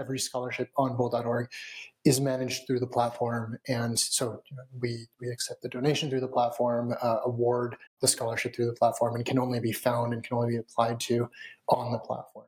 every scholarship on Bold.org is managed through the platform. And so you know, we, we accept the donation through the platform, uh, award the scholarship through the platform, and can only be found and can only be applied to on the platform.